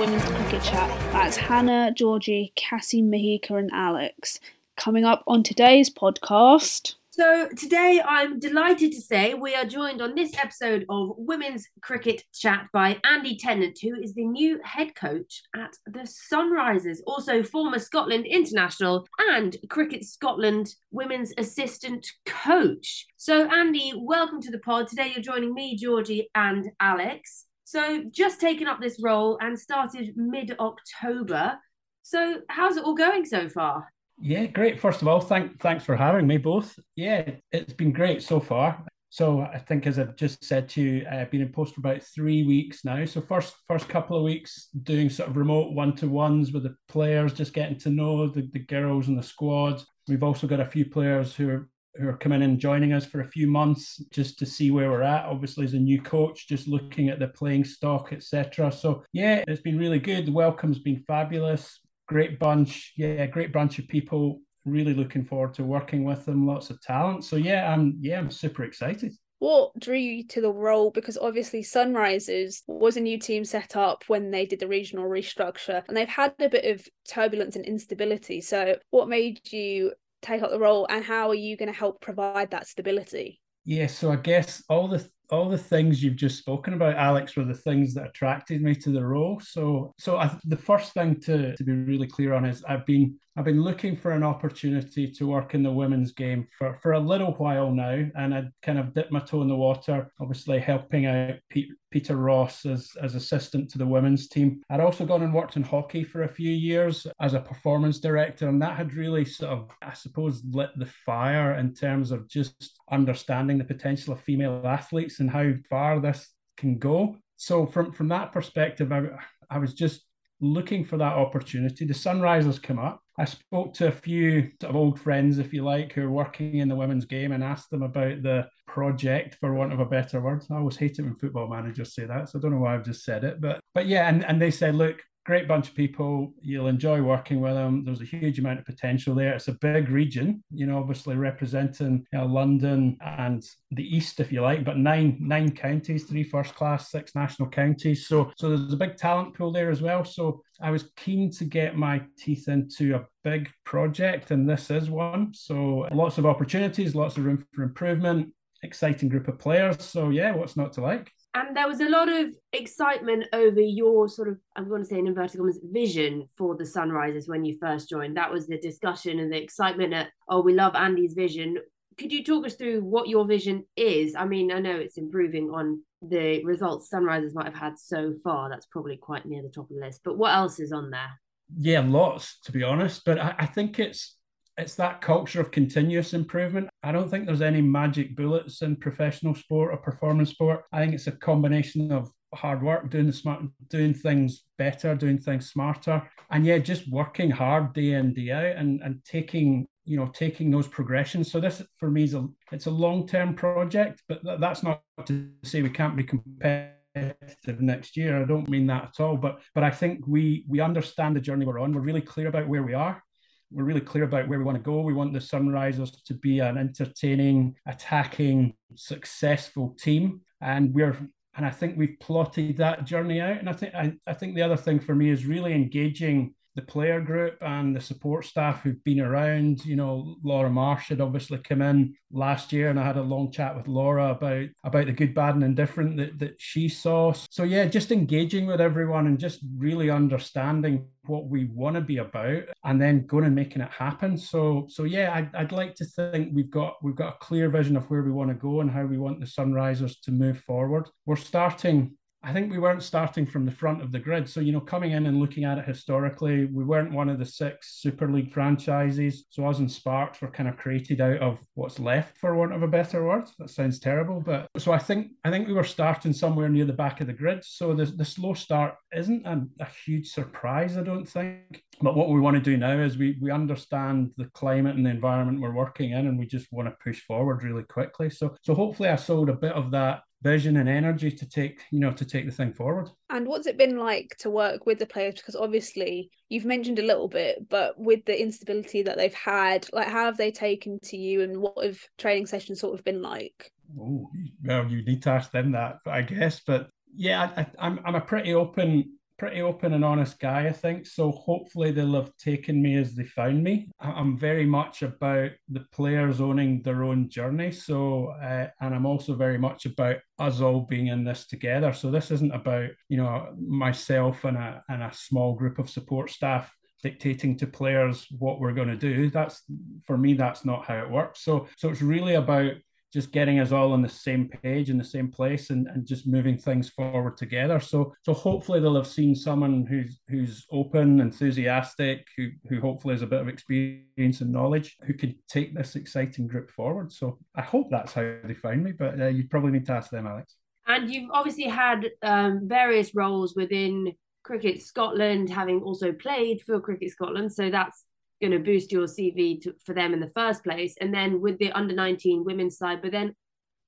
Women's Cricket Chat. That's Hannah, Georgie, Cassie, Mahika, and Alex. Coming up on today's podcast. So today I'm delighted to say we are joined on this episode of Women's Cricket Chat by Andy Tennant, who is the new head coach at the Sunrisers, also former Scotland international and Cricket Scotland women's assistant coach. So Andy, welcome to the pod. Today you're joining me, Georgie, and Alex. So just taken up this role and started mid October. So how's it all going so far? Yeah, great. First of all, thank thanks for having me both. Yeah, it's been great so far. So I think, as I've just said to you, I've been in post for about three weeks now. So first first couple of weeks doing sort of remote one to ones with the players, just getting to know the, the girls and the squads. We've also got a few players who are who are coming in and joining us for a few months just to see where we're at. Obviously, as a new coach, just looking at the playing stock, etc. So yeah, it's been really good. The welcome's been fabulous. Great bunch, yeah, great bunch of people. Really looking forward to working with them. Lots of talent. So yeah, I'm yeah, I'm super excited. What drew you to the role? Because obviously Sunrisers was a new team set up when they did the regional restructure, and they've had a bit of turbulence and instability. So, what made you take up the role and how are you going to help provide that stability? Yeah, so I guess all the all the things you've just spoken about, Alex, were the things that attracted me to the role. So, so I, the first thing to, to be really clear on is I've been I've been looking for an opportunity to work in the women's game for, for a little while now, and I'd kind of dipped my toe in the water, obviously helping out Pete, Peter Ross as, as assistant to the women's team. I'd also gone and worked in hockey for a few years as a performance director, and that had really sort of, I suppose, lit the fire in terms of just understanding the potential of female athletes and how far this can go. So from from that perspective, I, I was just looking for that opportunity. The Sunrisers come up. I spoke to a few sort of old friends, if you like, who are working in the women's game and asked them about the project, for want of a better word. I always hate it when football managers say that, so I don't know why I've just said it. But but yeah, and, and they said, look, great bunch of people. You'll enjoy working with them. There's a huge amount of potential there. It's a big region, you know, obviously representing London and the east, if you like, but nine nine counties, three first class, six national counties. So so there's a big talent pool there as well. So I was keen to get my teeth into a big project, and this is one. So lots of opportunities, lots of room for improvement. Exciting group of players. So yeah, what's not to like? And there was a lot of excitement over your sort of i'm going to say in inverted commas vision for the sunrisers when you first joined. That was the discussion and the excitement at oh we love andy's vision. Could you talk us through what your vision is? I mean i know it's improving on the results sunrisers might have had so far. That's probably quite near the top of the list but what else is on there? Yeah lots to be honest but I, I think it's it's that culture of continuous improvement. I don't think there's any magic bullets in professional sport or performance sport. I think it's a combination of hard work, doing the smart, doing things better, doing things smarter, and yeah, just working hard day in day out, and and taking you know taking those progressions. So this for me is a it's a long term project, but th- that's not to say we can't be competitive next year. I don't mean that at all. But but I think we we understand the journey we're on. We're really clear about where we are we're really clear about where we want to go. We want the Sunrisers to be an entertaining, attacking, successful team, and we're and I think we've plotted that journey out. And I think I, I think the other thing for me is really engaging the player group and the support staff who've been around. You know, Laura Marsh had obviously come in last year, and I had a long chat with Laura about about the good, bad, and indifferent that that she saw. So yeah, just engaging with everyone and just really understanding what we want to be about, and then going and making it happen. So so yeah, I'd, I'd like to think we've got we've got a clear vision of where we want to go and how we want the Sunrisers to move forward. We're starting I think we weren't starting from the front of the grid. So, you know, coming in and looking at it historically, we weren't one of the six Super League franchises. So, us and Sparks were kind of created out of what's left, for want of a better word. That sounds terrible, but so I think I think we were starting somewhere near the back of the grid. So the, the slow start isn't a, a huge surprise, I don't think. But what we want to do now is we we understand the climate and the environment we're working in, and we just want to push forward really quickly. So so hopefully I sold a bit of that vision and energy to take you know to take the thing forward. And what's it been like to work with the players? Because obviously you've mentioned a little bit but with the instability that they've had like how have they taken to you and what have training sessions sort of been like? Oh well you need to ask them that i guess but Yeah, I, I'm I'm a pretty open pretty open and honest guy, I think. So hopefully they'll have taken me as they found me. I'm very much about the players owning their own journey. So, uh, and I'm also very much about us all being in this together. So this isn't about you know myself and a and a small group of support staff dictating to players what we're going to do that's for me that's not how it works so so it's really about just getting us all on the same page in the same place and, and just moving things forward together. So so hopefully they'll have seen someone who's who's open, enthusiastic, who who hopefully has a bit of experience and knowledge, who can take this exciting group forward. So I hope that's how they find me, but uh, you'd probably need to ask them, Alex. And you've obviously had um, various roles within Cricket Scotland, having also played for Cricket Scotland. So that's going to boost your CV to, for them in the first place. And then with the under 19 women's side, but then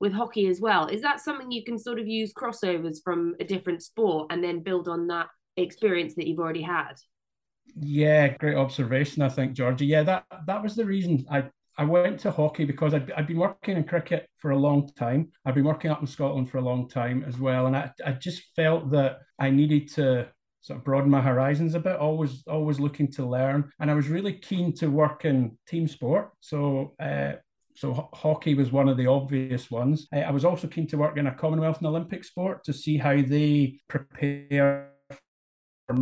with hockey as well. Is that something you can sort of use crossovers from a different sport and then build on that experience that you've already had? Yeah, great observation. I think Georgie. Yeah, that that was the reason I I went to hockey because I'd, I'd been working in cricket for a long time. I've been working up in Scotland for a long time as well, and I I just felt that I needed to sort of broaden my horizons a bit, always always looking to learn. And I was really keen to work in team sport. So uh, so hockey was one of the obvious ones. I, I, was also keen to work in a Commonwealth and Olympic sport to see how they prepare for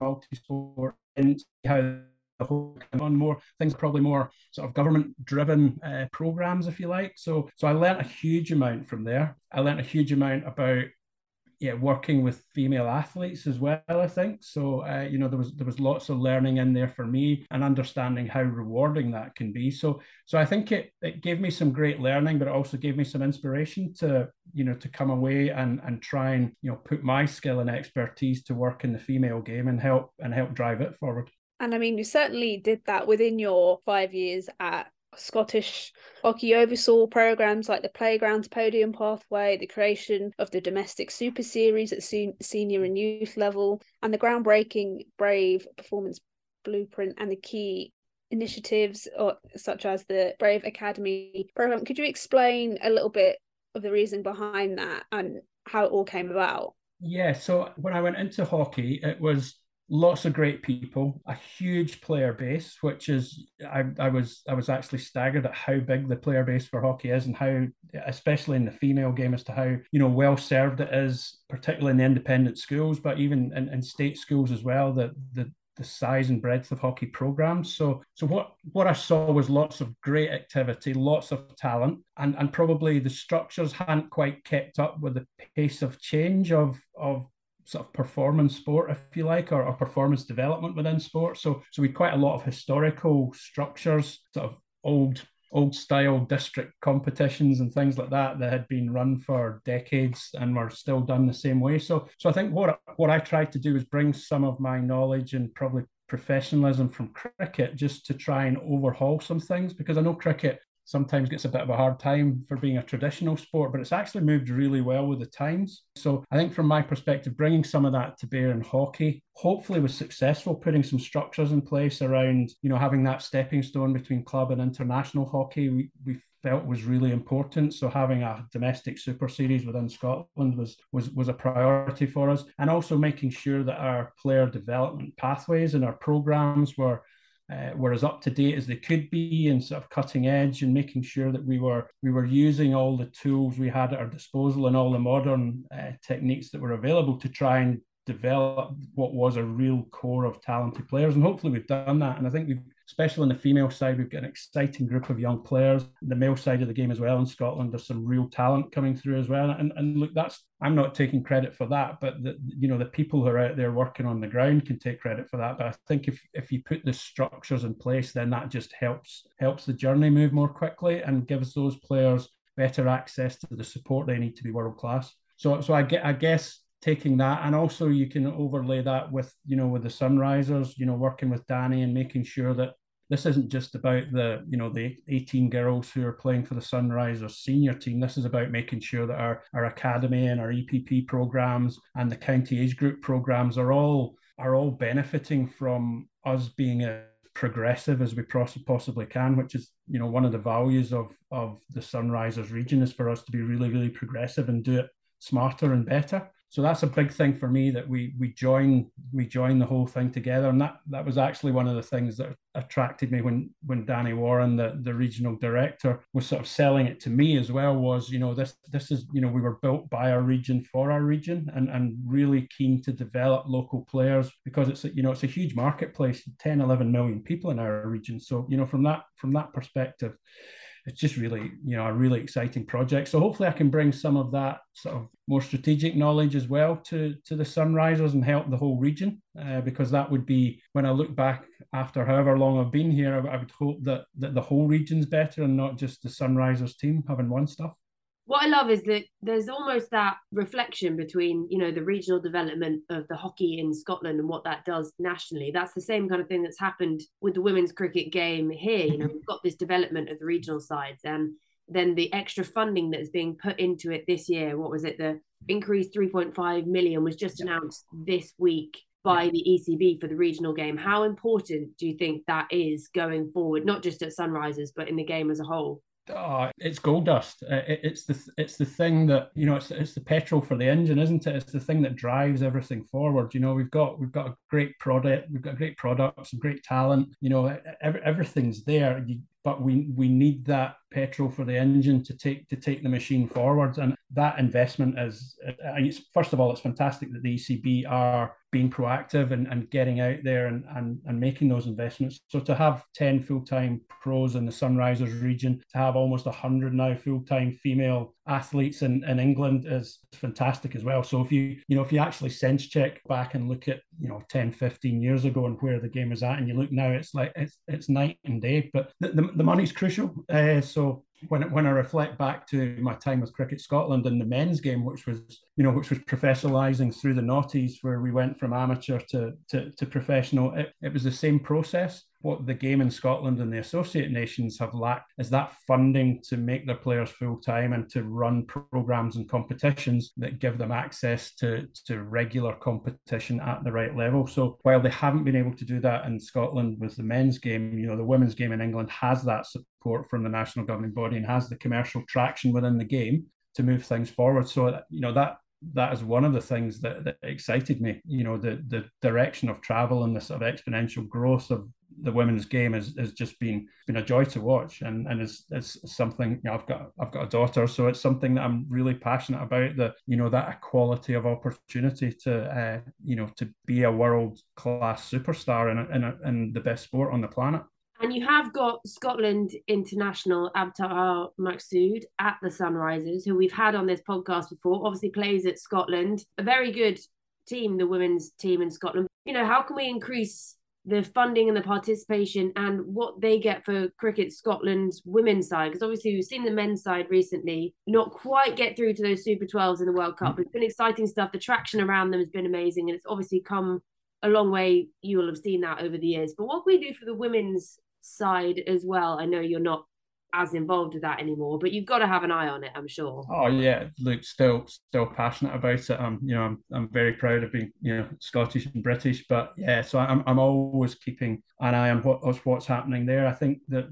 multi-sport and how on more things probably more sort of government driven uh, programs if you like so so i learned a huge amount from there i learned a huge amount about yeah, working with female athletes as well. I think so. Uh, you know, there was there was lots of learning in there for me and understanding how rewarding that can be. So so I think it it gave me some great learning, but it also gave me some inspiration to you know to come away and and try and you know put my skill and expertise to work in the female game and help and help drive it forward. And I mean, you certainly did that within your five years at Scottish hockey oversaw programs like the Playgrounds Podium Pathway, the creation of the Domestic Super Series at se- senior and youth level, and the groundbreaking Brave Performance Blueprint and the key initiatives or, such as the Brave Academy program. Could you explain a little bit of the reason behind that and how it all came about? Yeah, so when I went into hockey, it was lots of great people, a huge player base, which is I, I was I was actually staggered at how big the player base for hockey is and how, especially in the female game, as to how you know well served it is, particularly in the independent schools, but even in, in state schools as well. The the size and breadth of hockey programs. So so what what I saw was lots of great activity, lots of talent, and and probably the structures hadn't quite kept up with the pace of change of of sort of performance sport, if you like, or, or performance development within sport. So, so we quite a lot of historical structures, sort of old old style district competitions and things like that that had been run for decades and were still done the same way. So, so I think what what I tried to do is bring some of my knowledge and probably professionalism from cricket just to try and overhaul some things because I know cricket sometimes gets a bit of a hard time for being a traditional sport, but it's actually moved really well with the times. So I think from my perspective, bringing some of that to bear in hockey, hopefully was successful, putting some structures in place around, you know, having that stepping stone between club and international hockey. We, we felt was really important. So having a domestic super series within Scotland was was was a priority for us, and also making sure that our player development pathways and our programs were uh, were as up to date as they could be and sort of cutting edge and making sure that we were we were using all the tools we had at our disposal and all the modern uh, techniques that were available to try and develop what was a real core of talented players. And hopefully we've done that. And i think we've especially on the female side, we've got an exciting group of young players. The male side of the game as well in Scotland, there's some real talent coming through as well. And and look, that's I'm not taking credit for that, but the you know the people who are out there working on the ground can take credit for that. But I think if if you put the structures in place, then that just helps helps the journey move more quickly and gives those players better access to the support they need to be world class. So so I get I guess taking that. And also you can overlay that with you know with the sunrisers you know working with danny and making sure that this isn't just about the you know the 18 girls who are playing for the sunrisers senior team. This is about making sure that our our academy and our epp programs and the county age group programs are all are all benefiting from us being as progressive as we possibly can which is you know one of the values of of the sunrisers region is for us to be really really progressive and do it smarter and better so that's a big thing for me that we we join we join the whole thing together. And that that was actually one of the things that attracted me when when Danny Warren the the regional director was sort of selling it to me as well was you know this this is you know we were built by our region for our region and and really keen to develop local players because it's a, you know it's a huge marketplace 10 11 million people in our region. So you know from that from that perspective it's just really you know a really exciting project. So hopefully i can bring some of that sort of more strategic knowledge as well to to the sunrisers and help the whole region uh, because that would be when i look back after however long i've been here I, I would hope that that the whole region's better and not just the sunrisers team having one stuff what I love is that there's almost that reflection between, you know, the regional development of the hockey in Scotland and what that does nationally. That's the same kind of thing that's happened with the women's cricket game here. You know, mm-hmm. we've got this development of the regional sides and then the extra funding that is being put into it this year. What was it? The increased 3.5 million was just announced this week by the ECB for the regional game. How important do you think that is going forward, not just at Sunrisers, but in the game as a whole? Oh, it's gold dust. Uh, it's the it's the thing that you know. It's it's the petrol for the engine, isn't it? It's the thing that drives everything forward. You know, we've got we've got a great product. We've got great products and great talent. You know, every, everything's there. You, but we we need that petrol for the engine to take to take the machine forward and that investment is first of all it's fantastic that the ECB are being proactive and, and getting out there and, and, and making those investments. So to have 10 full-time pros in the sunrisers region to have almost 100 now full-time female athletes in, in England is fantastic as well. So if you you know if you actually sense check back and look at you know 10 15 years ago and where the game is at and you look now it's like it's it's night and day. But the, the, the money's crucial. Uh, so when when I reflect back to my time with Cricket Scotland and the men's game, which was you know which was professionalising through the noughties, where we went from amateur to to, to professional, it, it was the same process what the game in Scotland and the associate nations have lacked is that funding to make their players full time and to run programs and competitions that give them access to, to regular competition at the right level. So while they haven't been able to do that in Scotland with the men's game, you know, the women's game in England has that support from the national governing body and has the commercial traction within the game to move things forward. So, you know, that that is one of the things that, that excited me. You know, the the direction of travel and the sort of exponential growth of the women's game has, has just been been a joy to watch and and it's, it's something you know, I've got I've got a daughter so it's something that I'm really passionate about the you know that equality of opportunity to uh, you know to be a world class superstar in, a, in, a, in the best sport on the planet and you have got Scotland international Abtaha Maqsood at the Sunrisers, who we've had on this podcast before, obviously plays at Scotland. A very good team, the women's team in Scotland. You know, how can we increase the funding and the participation and what they get for Cricket Scotland's women's side. Because obviously we've seen the men's side recently not quite get through to those Super 12s in the World Cup. Mm. It's been exciting stuff. The traction around them has been amazing and it's obviously come a long way. You will have seen that over the years. But what can we do for the women's side as well? I know you're not as involved with that anymore, but you've got to have an eye on it, I'm sure. Oh yeah, look, still still passionate about it. I'm you know I'm, I'm very proud of being you know Scottish and British, but yeah, so I'm I'm always keeping an eye on what what's happening there. I think that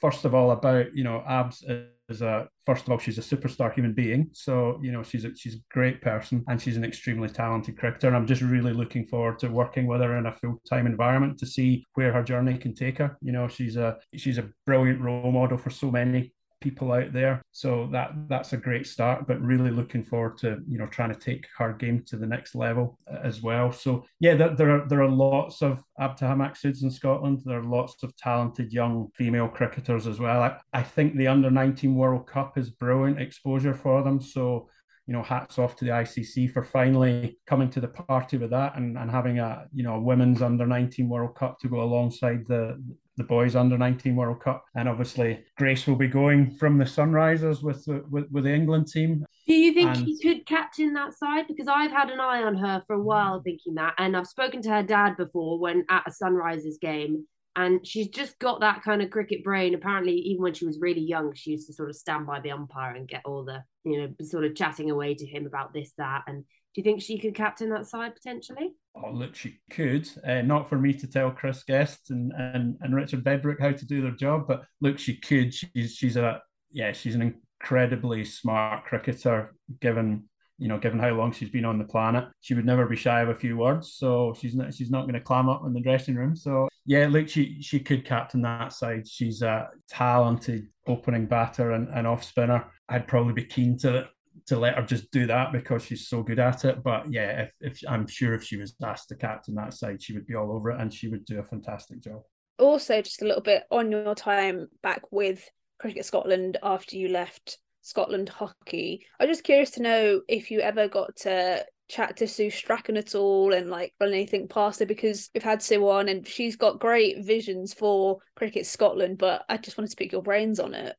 first of all about you know abs is a first of all she's a superstar human being. So you know she's a, she's a great person and she's an extremely talented cricketer. And i'm just really looking forward to working with her in a full-time environment to see where her journey can take her. You know she's a she's a brilliant role model for so many people out there. So that that's a great start, but really looking forward to you know trying to take her game to the next level uh, as well. So yeah, there, there are there are lots of Abtaha Maqsoods in Scotland. There are lots of talented young female cricketers as well. I, I think the under 19 World Cup is brilliant exposure for them. So you know, hats off to the ICC for finally coming to the party with that and, and having a, you know, a women's under 19 World Cup to go alongside the the boys under 19 World Cup. And obviously Grace will be going from the Sunrisers with the with, with the England team. Do you think and... he could captain that side? Because I've had an eye on her for a while thinking that. And I've spoken to her dad before when at a Sunrisers game and she's just got that kind of cricket brain. Apparently, even when she was really young, she used to sort of stand by the umpire and get all the, you know, sort of chatting away to him about this, that. And do you think she could captain that side potentially? Oh, look, she could. Uh, not for me to tell Chris Guest and, and, and Richard Bedbrook how to do their job, but look, she could. She's she's a yeah, she's an incredibly smart cricketer, given you know, given how long she's been on the planet, she would never be shy of a few words. So she's not she's not going to clam up in the dressing room. So yeah, look, she she could captain that side. She's a talented opening batter and, and off spinner. I'd probably be keen to to let her just do that because she's so good at it. But yeah, if, if I'm sure if she was asked to captain that side, she would be all over it and she would do a fantastic job. Also, just a little bit on your time back with Cricket Scotland after you left Scotland hockey. I'm just curious to know if you ever got to chat to Sue Strachan at all and like run anything past her because we've had Sue on and she's got great visions for Cricket Scotland, but I just wanted to pick your brains on it.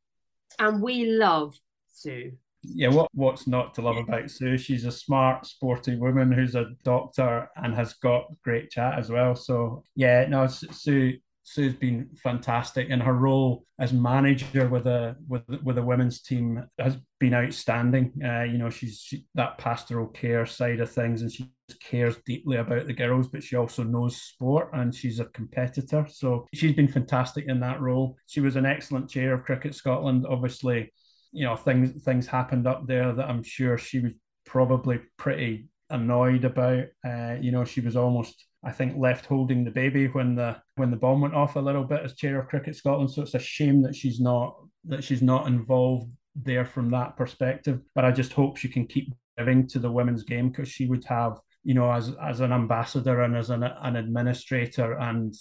And we love Sue. Yeah, what what's not to love about Sue? She's a smart, sporty woman who's a doctor and has got great chat as well. So yeah, no, Sue Sue's been fantastic, and her role as manager with a with with a women's team has been outstanding. Uh, you know, she's she, that pastoral care side of things, and she cares deeply about the girls, but she also knows sport, and she's a competitor. So she's been fantastic in that role. She was an excellent chair of Cricket Scotland. Obviously, you know things things happened up there that I'm sure she was probably pretty annoyed about. Uh, you know, she was almost I think left holding the baby when the when the bomb went off a little bit as chair of Cricket Scotland. So it's a shame that she's not that she's not involved there from that perspective. But I just hope she can keep giving to the women's game because she would have, you know, as as an ambassador and as an, an administrator and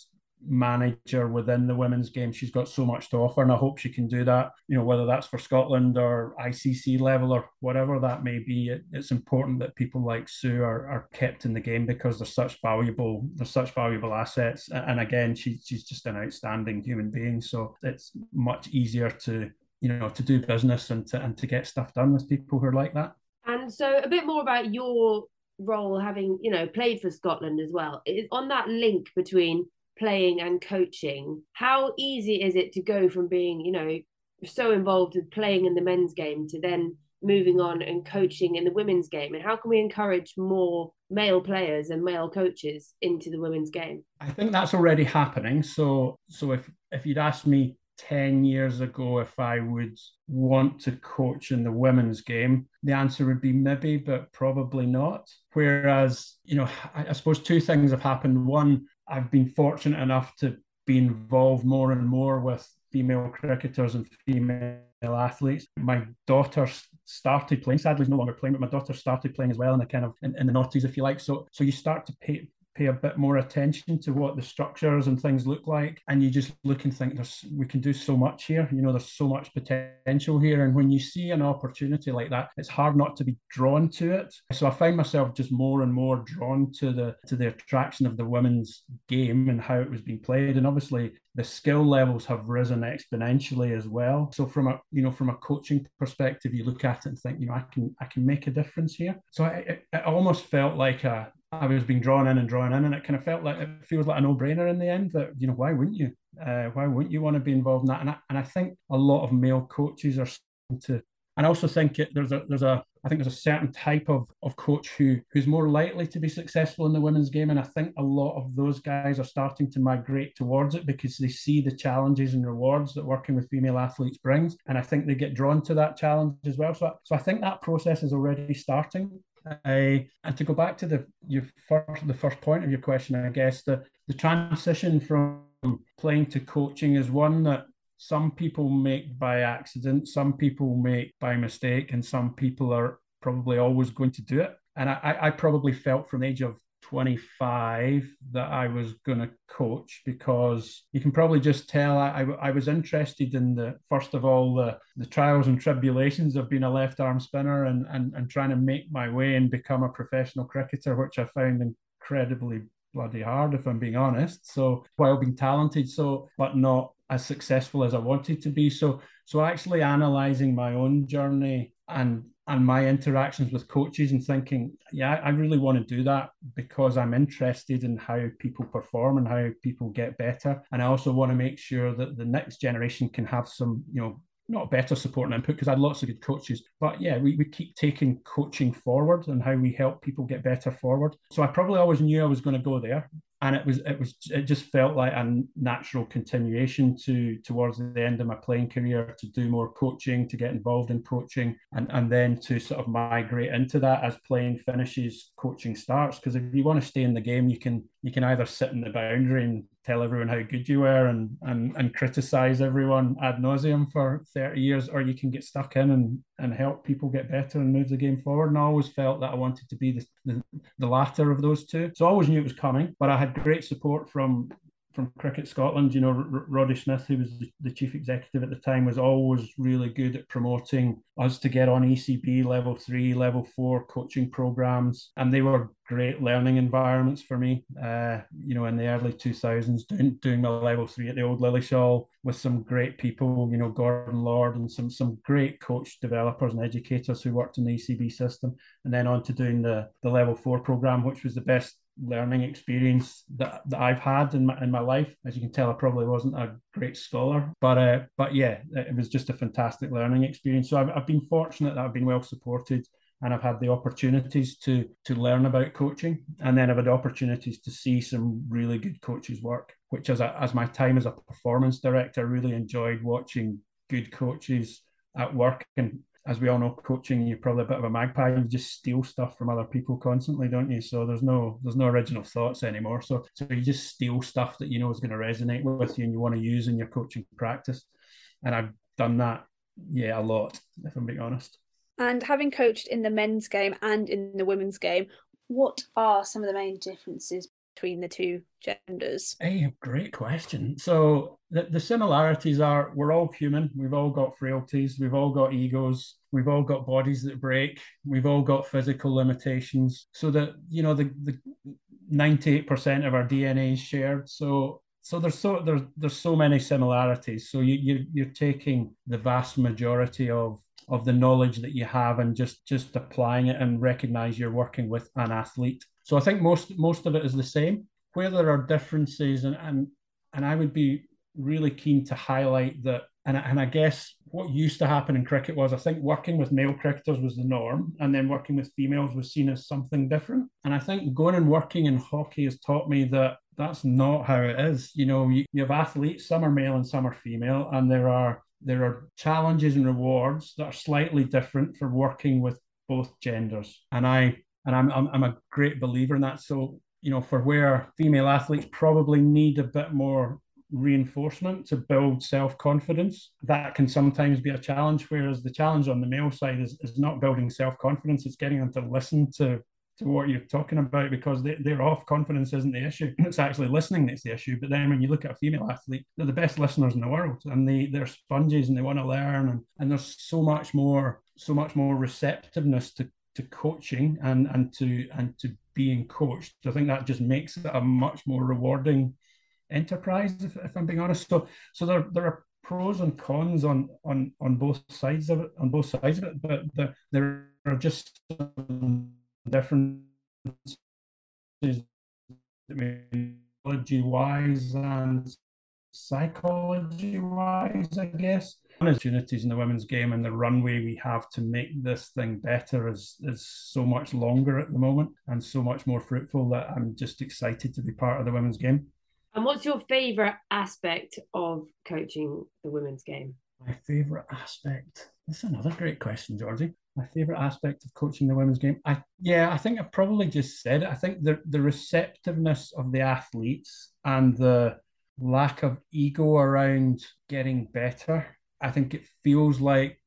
manager within the women's game. She's got so much to offer, and I hope she can do that. You know, whether that's for Scotland or ICC level or whatever that may be. It, it's important that people like Sue are, are kept in the game because they're such valuable. They're such valuable assets, and again, she, she's just an outstanding human being. So it's much easier to you know to do business and to and to get stuff done with people who are like that. And so, a bit more about your role having you know played for Scotland as well. On that link between playing and coaching how easy is it to go from being you know so involved with playing in the men's game to then moving on and coaching in the women's game? And how can we encourage more male players and male coaches into the women's game? I think that's already happening. So so if if you'd asked me 10 years ago if i would want to coach in the women's game the answer would be maybe but probably not. Whereas you know I, I suppose two things have happened. One I've been fortunate enough to be involved more and more with female cricketers and female athletes. My daughter started playing. Sadly, she's no longer playing, but my daughter started playing as well in the kind of in, in the noughties, if you like. So, so you start to pay pay a bit more attention to what the structures and things look like. And you just look and think there's we can do so much here. You know there's so much potential here. And when you see an opportunity like that it's hard not to be drawn to it. So i find myself just more and more drawn to the to the attraction of the women's game and how it was being played. And obviously the skill levels have risen exponentially as well. So from a you know from a coaching perspective you look at it and think you know i can i can make a difference here. So it, it almost felt like a I was being drawn in and drawn in, and it kind of felt like it feels like a no-brainer in the end. That you know, why wouldn't you? Uh, why wouldn't you want to be involved in that? And I, and I think a lot of male coaches are to, and I also think it, there's a there's a I think there's a certain type of of coach who who's more likely to be successful in the women's game, and I think a lot of those guys are starting to migrate towards it because they see the challenges and rewards that working with female athletes brings, and I think they get drawn to that challenge as well. So, so I think that process is already starting. Uh, and to go back to the your first the first point of your question, I guess the the transition from playing to coaching is one that some people make by accident, some people make by mistake, and some people are probably always going to do it. And I, I probably felt from the age of 25 that I was going to coach because you can probably just tell I, I, I, was interested in the first of all the, the trials and tribulations of being a left arm spinner and, and, and trying to make my way and become a professional cricketer, which I found incredibly bloody hard if I'm being honest. So while being talented, so but not as successful as I wanted to be. So so actually analyzing my own journey and and my interactions with coaches and thinking, yeah, I really want to do that because I'm interested in how people perform and how people get better. And I also want to make sure that the next generation can have some, you know, not better support and input because I had lots of good coaches. But yeah, we, we keep taking coaching forward and how we help people get better forward. So I probably always knew I was going to go there. And it was it was it just felt like a natural continuation to towards the end of my playing career to do more coaching to get involved in coaching and and then to sort of migrate into that as playing finishes coaching starts. Because if you want to stay in the game you can you can either sit in the boundary and tell everyone how good you were and and and criticize everyone ad nauseum for 30 years or you can get stuck in and and help people get better and move the game forward. And I always felt that I wanted to be the, the, the latter of those two. So I always knew it was coming but I had great support from from Cricket Scotland, you know, R- Roddy Smith, who was the, chief executive at the time, was always really good at promoting us to get on ECB level three, level four coaching programs. And they were great learning environments for me, uh, you know, in the early 2000s, doing, doing my level three at the old Lilleshall with some great people, you know, Gordon Lord and some, some great coach developers and educators who worked in the ECB system. And then on to doing the, the level four program, which was the best learning experience that, that I've had in my in my life. As you can tell, I probably wasn't a great scholar, but uh, but yeah, it was just a fantastic learning experience. So I've, I've been fortunate that I've been well supported and I've had the opportunities to to learn about coaching, and then I've had opportunities to see some really good coaches work. Which, as a, as my time as a performance director, I really enjoyed watching good coaches at work and as we all know, coaching you're probably a bit of a magpie. You just steal stuff from other people constantly, don't you? So there's no there's no original thoughts anymore. So so you just steal stuff that you know is going to resonate with you and you want to use in your coaching practice. And I've done that, yeah, a lot, if I'm being honest. And having coached in the men's game and in the women's game, what are some of the main differences between the two genders? Hey, great question. So the, the similarities are we're all human. We've all got frailties. We've all got egos. We've all got bodies that break. We've all got physical limitations. So that you know the the ninety eight percent of our DNA is shared. So so there's so there's there's so many similarities. So you you you're taking the vast majority of of the knowledge that you have and just just applying it and recognize you're working with an athlete so I think most most of it is the same. Where there are differences, and and and I would be really keen to highlight that. And, and I guess what used to happen in cricket was I think working with male cricketers was the norm, and then working with females was seen as something different. And I think going and working in hockey has taught me that that's not how it is. You know, you, you have athletes, some are male and some are female, and there are there are challenges and rewards that are slightly different for working with both genders. And I and I'm, I'm I'm a great believer in that. So you know, for where female athletes probably need a bit more reinforcement to build self confidence, that can sometimes be a challenge. Whereas the challenge on the male side is, is not building self confidence; it's getting them to listen to to what you're talking about because they're off confidence isn't the issue. It's actually listening that's the issue. But then when you look at a female athlete, they're the best listeners in the world and they, they're sponges and they want to learn. And, and there's so much more, so much more receptiveness to to coaching and and to and to being coached. I think that just makes it a much more rewarding enterprise, if, if I'm being honest. So so there there are pros and cons on on on both sides of it on both sides of it, but the, there are just differences technology wise and psychology wise, I guess opportunities in the women's game and the runway we have to make this thing better is is so much longer at the moment and so much more fruitful that I'm just excited to be part of the women's game. And what's your favourite aspect of coaching the women's game? My favourite aspect. That's another great question, Georgie. My favourite aspect of coaching the women's game. I yeah, I think I probably just said it. I think the the receptiveness of the athletes and the lack of ego around getting better I think it feels like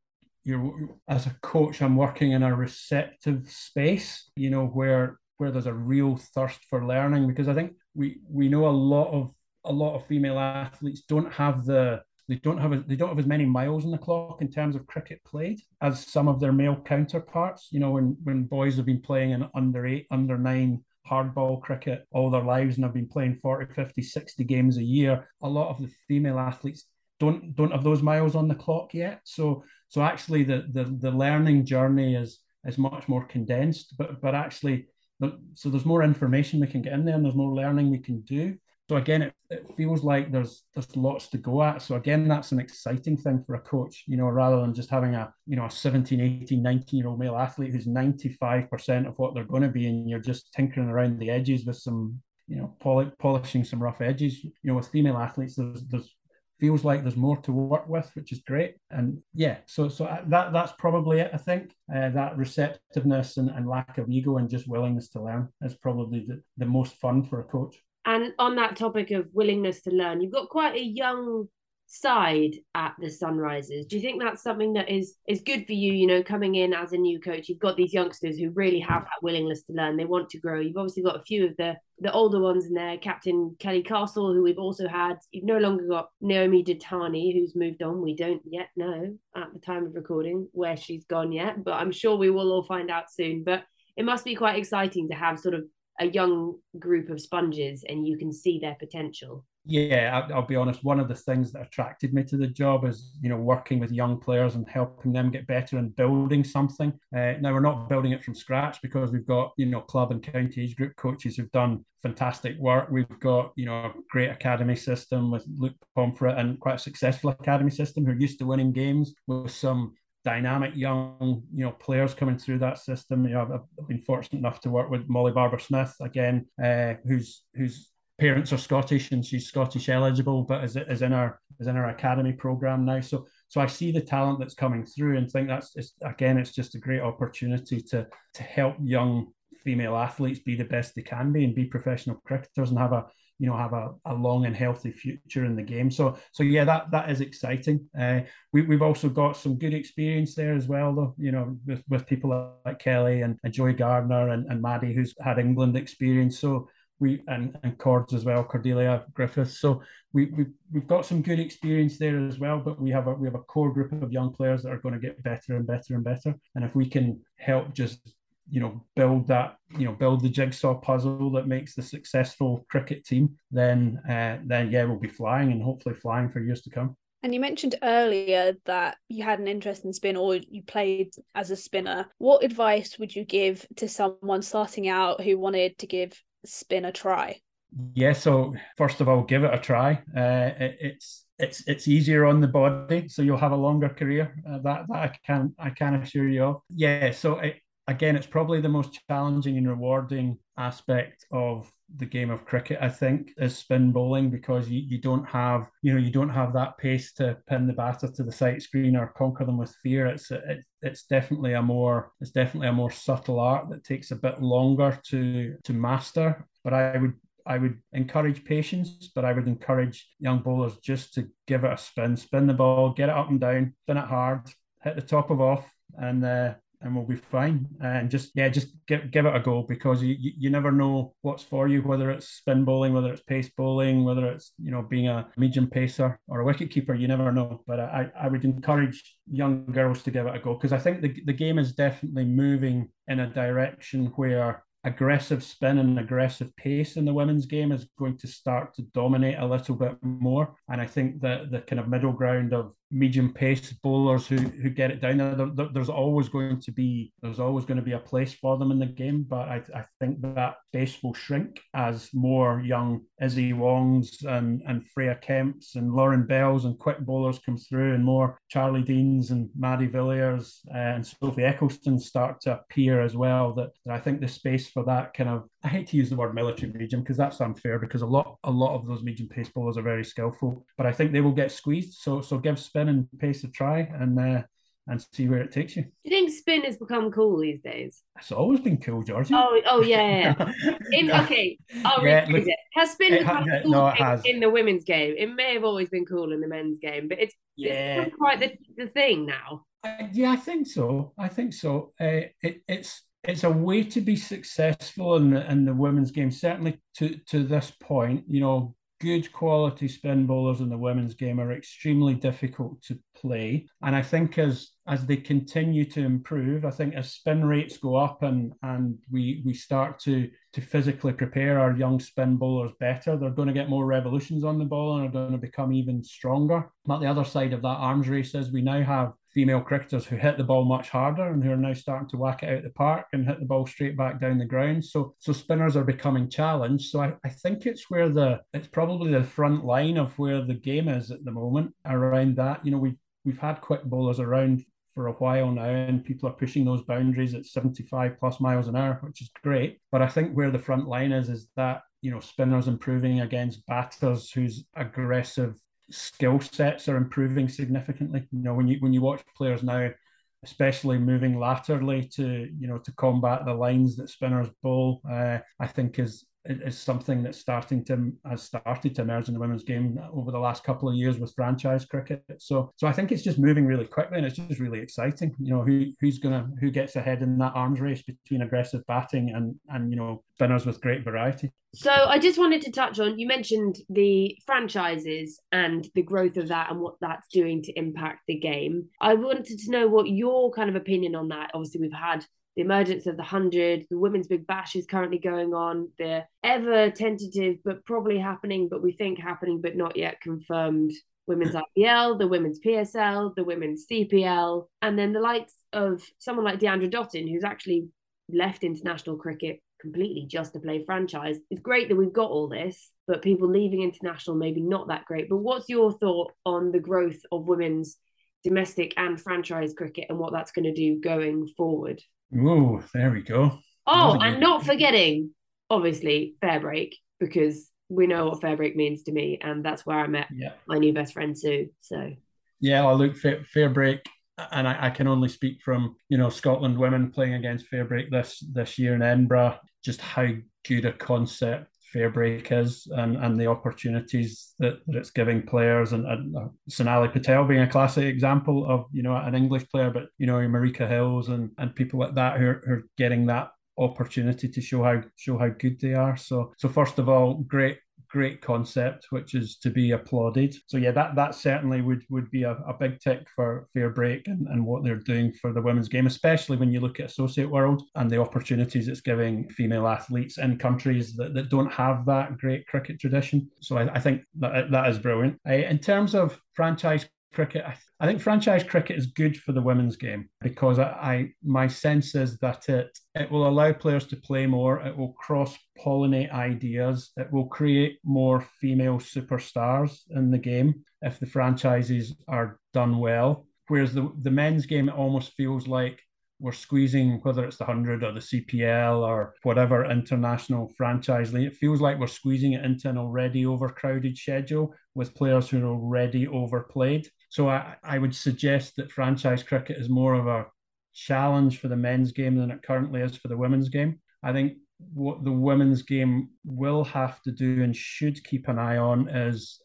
you're as a coach, I'm working in a receptive space, you know, where where there's a real thirst for learning because I think we we know a lot of a lot of female athletes don't have the they don't have a, they don't have as many miles on the clock in terms of cricket played as some of their male counterparts. You know, when when boys have been playing in under eight, under nine hardball cricket all their lives and have been playing 40, 50, 60 games a year, a lot of the female athletes don't don't have those miles on the clock yet. So so actually the the, the learning journey is is much more condensed, but but actually so there's more information we can get in there and there's more learning we can do. So again, it, it feels like there's there's lots to go at. So again, that's an exciting thing for a coach, you know, rather than just having a, you know, a 17, 18, 19 year old male athlete who's 95% of what they're going to be, and you're just tinkering around the edges with some you know pol- polishing some rough edges. You know, with female athletes, there's there's feels like there's more to work with, which is great. And yeah, so so uh, that that's probably it. I think uh, that receptiveness and, and lack of ego and just willingness to learn is probably the, the most fun for a coach. And on that topic of willingness to learn, you've got quite a young side at the Sunrisers. Do you think that's something that is is good for you? You know, coming in as a new coach, you've got these youngsters who really have that willingness to learn. They want to grow. You've obviously got a few of the the older ones in there, Captain Kelly Castle, who we've also had. You've no longer got Naomi Dattani, who's moved on. We don't yet know at the time of recording where she's gone yet, but I'm sure we will all find out soon. But it must be quite exciting to have sort of a young group of sponges and you can see their potential. Yeah, I'll, be honest. One of the things that attracted me to the job is, you know, working with young players and helping them get better and building something. Uh, now we're not building it from scratch because we've got, you know, club and county age group coaches who've done fantastic work. We've got, you know, a great academy system with Luke Pomfret and quite a successful academy system who are used to winning games with some dynamic young, you know, players coming through that system. You know, I've, been fortunate enough to work with Molly Barbour-Smith again, uh, who's who's parents are Scottish and she's Scottish eligible, but is, is in our is in our academy program now. So so I see the talent that's coming through and think that's it's, again it's just a great opportunity to to help young female athletes be the best they can be and be professional cricketers and have a you know have a, a long and healthy future in the game so so yeah that that is exciting uh, we, we've also got some good experience there as well though you know with, with people like kelly and, and jo gardner and, and maddie who's had england experience so we and, and Cords as well, Cordelia Griffiths. So we we've, we've got some good experience there as well. But we have a we have a core group of young players that are going to get better and better and better. And if we can help just you know build that you know build the jigsaw puzzle that makes the successful cricket team, then uh, then yeah we'll be flying and hopefully flying for years to come. And you mentioned earlier that you had an interest in spin or you played as a spinner. What advice would you give to someone starting out who wanted to give spin a try? Yeah, so first of all, give it a try. Uh, it, it's it's it's easier on the body, so you'll have a longer career. Uh, that that I can I can assure you of. Yeah, so it, again, it's probably the most challenging and rewarding aspect of the game of cricket, I think, is spin bowling because you, you don't have, you know, you don't have that pace to pin the batter to the sight screen or conquer them with fear. It's it, it's definitely a more it's definitely a more subtle art that takes a bit longer to to master. But I would I would encourage patience, but I would encourage young bowlers just to give it a spin, spin the ball, get it up and down, spin it hard, hit the top of off, and uh, and we'll be fine. And just yeah, just give give it a go because you, you never know what's for you, whether it's spin bowling, whether it's pace bowling, whether it's you know being a medium pacer or a wicket keeper. You never know. But I I would encourage young girls to give it a go because I think the the game is definitely moving in a direction where aggressive spin and aggressive pace in the women's game is going to start to dominate a little bit more. And I think that the kind of middle ground of medium pace bowlers who who get it down. There, there, there's always going to be there's always going to be a place for them in the game but I, I think that space will shrink as more young Issy Wongs and and Freya Kemps and Lauren Bells and quick bowlers come through and more Charlie Deans and Maddie Villiers uh, and Sophie Ecclestone start to appear as well that, that I think the space for that kind of I hate to use the word military medium because that's unfair because a lot a lot of those medium pace bowlers are very skillful but I think they will get squeezed so so give spin spin and pace a try and uh, and see where it takes you. Do you think spin has become cool these days? It's always been cool, Georgie. Oh, oh yeah. yeah. in, okay, I'll yeah, look, it. Has spin become cool no, it has. in the women's game? It may have always been cool in the men's game, but it's, yeah. it's quite the, the thing now. Uh, yeah, I think so. I think so. Uh, it, it's it's a way to be successful in the, in the women's game. Certainly to to this point, you know, good quality spin bowlers in the women's game are extremely difficult to play. And I think as as they continue to improve, I think as spin rates go up and and we we start to to physically prepare our young spin bowlers better, they're going to get more revolutions on the ball and are going to become even stronger. But the other side of that arms race is we now have female cricketers who hit the ball much harder and who are now starting to whack it out of the park and hit the ball straight back down the ground. So so spinners are becoming challenged. So I, I think it's where the it's probably the front line of where the game is at the moment around that. You know, we've we've had quick bowlers around for a while now, and people are pushing those boundaries at 75 plus miles an hour, which is great. But I think where the front line is, is that you know spinners improving against batters whose aggressive skill sets are improving significantly. You know, when you when you watch players now, especially moving laterally to you know to combat the lines that spinners bowl, uh, I think is is something that's starting to has started to emerge in the women's game over the last couple of years with franchise cricket. So so I think it's just moving really quickly and it's just really exciting. You know who who's gonna who gets ahead in that arms race between aggressive batting and and you know spinners with great variety. So I just wanted to touch on you mentioned the franchises and the growth of that and what that's doing to impact the game. I wanted to know what your kind of opinion on that. Obviously we've had the emergence of the 100, the Women's Big Bash is currently going on, the ever tentative but probably happening, but we think happening but not yet confirmed Women's IPL, the Women's PSL, the Women's CPL, and then the likes of someone like Deandra Dottin, who's actually left international cricket completely just to play franchise. It's great that we've got all this, but people leaving international maybe not that great. But what's your thought on the growth of women's domestic and franchise cricket and what that's going to do going forward? Oh, there we go. Oh, and not forgetting, obviously, fair break, because we know what fair break means to me, and that's where I met yeah. my new best friend Sue. So yeah, I look fair, fair break, and I, I, can only speak from you know Scotland women playing against fair break this this year in Edinburgh. Just how good a concept fair break is and, and the opportunities that, that it's giving players. And, and uh, Sonali Patel being a classic example of you know an English player but you know Marika Hills and and people like that who are, who are getting that opportunity to show how show how good they are. So so first of all great great concept, which is to be applauded. So yeah, that that certainly would would be a, a big tick for Fair Break and, and what they're doing for the women's game, especially when you look at associate world and the opportunities it's giving female athletes in countries that, that don't have that great cricket tradition. So I, I think that that is brilliant. Uh, in terms of franchise cricket. I, think franchise cricket is good for the women's game because I, I, my sense is that it it will allow players to play more. It will cross pollinate ideas. It will create more female superstars in the game if the franchises are done well. Whereas the the men's game it almost feels like we're squeezing whether it's the 100 or the CPL or whatever international franchise league. It feels like we're squeezing it into an already overcrowded schedule with players who are already overplayed. So I, I would suggest that franchise cricket is more of a challenge for the men's game than it currently is for the women's game. I think what the women's game will have to do and should keep an eye on is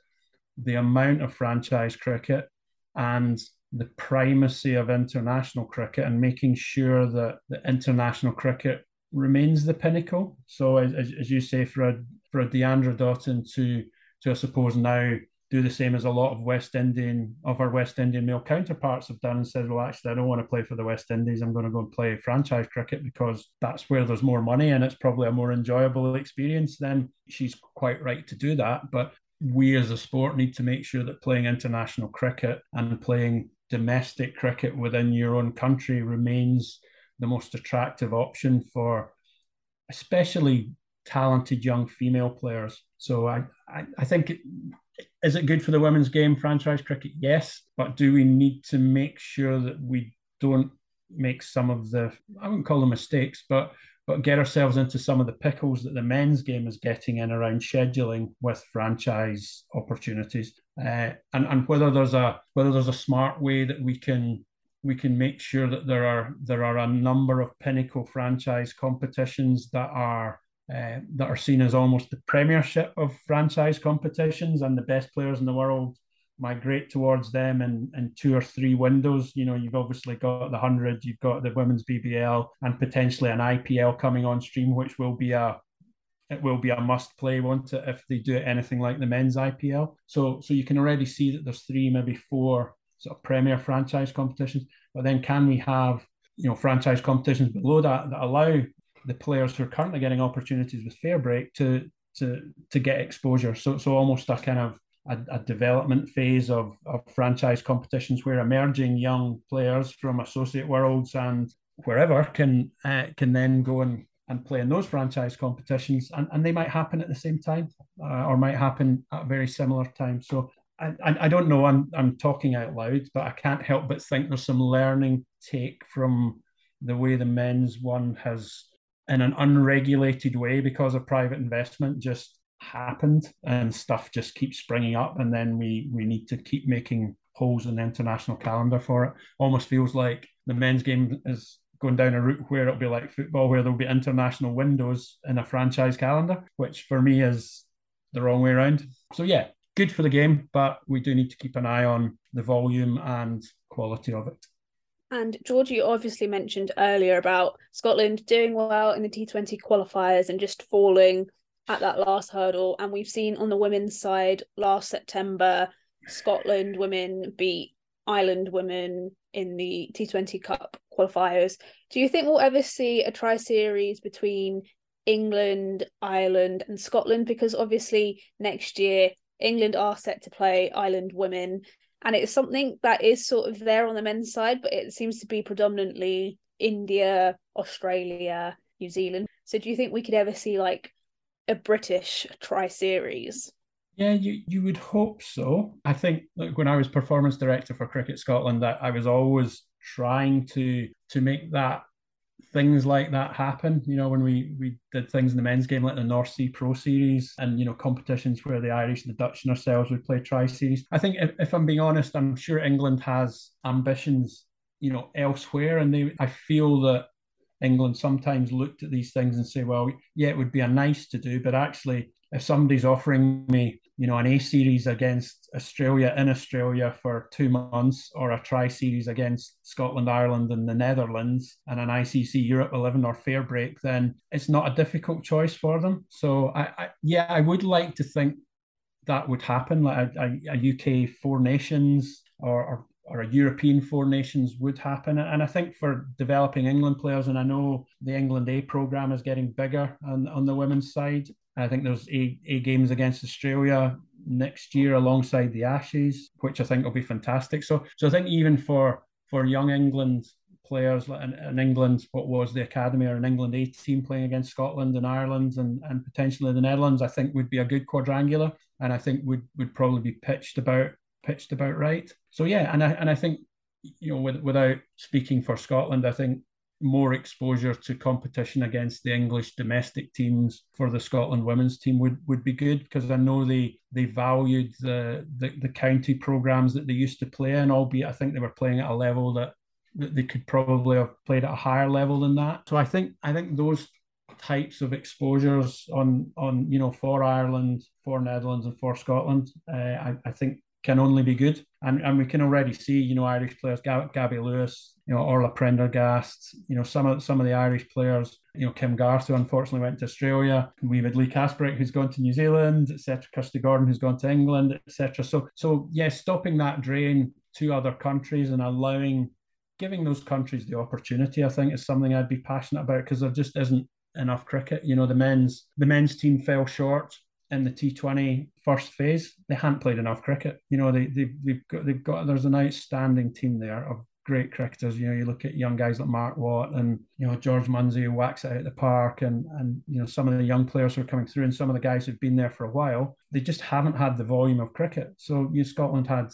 the amount of franchise cricket and the primacy of international cricket and making sure that the international cricket remains the pinnacle. So as, as you say, for a for a Deandra Dottin to to I suppose now do the same as a lot of West Indian of our West Indian male counterparts have done and said, well, actually, I don't want to play for the West Indies. I'm going to go and play franchise cricket because that's where there's more money and it's probably a more enjoyable experience. Then she's quite right to do that. But we as a sport need to make sure that playing international cricket and playing domestic cricket within your own country remains the most attractive option for especially talented young female players. So I, I, I think it, is it good for the women's game, franchise cricket? Yes, but do we need to make sure that we don't make some of the I wouldn't call them mistakes, but but get ourselves into some of the pickles that the men's game is getting in around scheduling with franchise opportunities, uh, and and whether there's a whether there's a smart way that we can we can make sure that there are there are a number of pinnacle franchise competitions that are uh, that are seen as almost the premiership of franchise competitions, and the best players in the world migrate towards them in, in two or three windows. You know, you've obviously got the 100, you've got the women's BBL, and potentially an IPL coming on stream, which will be a it will be a must play, won't it, if they do anything like the men's IPL. So so you can already see that there's three, maybe four sort of premier franchise competitions. But then can we have you know franchise competitions below that that allow the players who are currently getting opportunities with fair break to to to get exposure. So so almost a kind of a, a, development phase of, of franchise competitions where emerging young players from associate worlds and wherever can uh, can then go and, and play in those franchise competitions. And, and they might happen at the same time uh, or might happen at very similar times. So I, I, I don't know. I'm, I'm talking out loud but I can't help but think there's some learning take from the way the men's one has in an unregulated way because of private investment just happened and stuff just keeps springing up and then we we need to keep making holes in the international calendar for it. Almost feels like the men's game is going down a route where it'll be like football where there'll be international windows in a franchise calendar which for me is the wrong way around. So yeah good for the game but we do need to keep an eye on the volume and quality of it and Georgie obviously mentioned earlier about Scotland doing well in the T20 qualifiers and just falling at that last hurdle. And we've seen on the women's side last September, Scotland women beat Ireland women in the T20 Cup qualifiers. Do you think we'll ever see a tri series between England, Ireland, and Scotland? Because obviously next year, England are set to play Ireland women. And it's something that is sort of there on the men's side, but it seems to be predominantly India, Australia, New Zealand. So do you think we could ever see like a British tri series. Yeah, you, you would hope so. I think like when I was performance director for Cricket Scotland, I was always trying to to make that things like that happen. You know, when we we did things in the men's game like the North Sea Pro Series and you know competitions where the Irish and the Dutch and ourselves would play tri series. I think if, if I'm being honest, I'm sure England has ambitions, you know, elsewhere, and they I feel that England sometimes looked at these things and say, well, yeah, it would be a nice to do, but actually, if somebody's offering me, you know, an A series against Australia in Australia for two months, or a tri series against Scotland, Ireland, and the Netherlands, and an ICC Europe 11 or fair break, then it's not a difficult choice for them. So, I, I yeah, I would like to think that would happen, like a, a, a UK Four Nations or, or or a European Four Nations would happen. And I think for developing England players, and I know the England A program is getting bigger on, on the women's side. I think there's a, a games against Australia next year alongside the Ashes, which I think will be fantastic. So so I think even for for young England players in, in England, what was the academy or an England A team playing against Scotland and Ireland and, and potentially the Netherlands, I think would be a good quadrangular. And I think would would probably be pitched about pitched about right. So yeah, and I and I think you know with, without speaking for Scotland, I think more exposure to competition against the English domestic teams for the Scotland women's team would, would be good because I know they they valued the, the the county programs that they used to play in, albeit I think they were playing at a level that, that they could probably have played at a higher level than that. So I think I think those types of exposures on on you know for Ireland, for Netherlands, and for Scotland, uh, I, I think can only be good. And and we can already see, you know, Irish players, Gab- Gabby Lewis, you know, Orla Prendergast, you know, some of some of the Irish players, you know, Kim Garth, who unfortunately went to Australia. We've had Leigh Kasperek, who's gone to New Zealand, etc. Kirsty Gordon, who's gone to England, etc. So so yes, yeah, stopping that drain to other countries and allowing giving those countries the opportunity, I think, is something I'd be passionate about because there just isn't enough cricket. You know, the men's the men's team fell short in the T20 first phase, they hadn't played enough cricket. You know, they, they, they've got, they've got, there's an outstanding team there of great cricketers. You know, you look at young guys like Mark Watt and, you know, George Munsey who whacks it out of the park and, and, you know, some of the young players who are coming through and some of the guys who've been there for a while, they just haven't had the volume of cricket. So, you know, Scotland had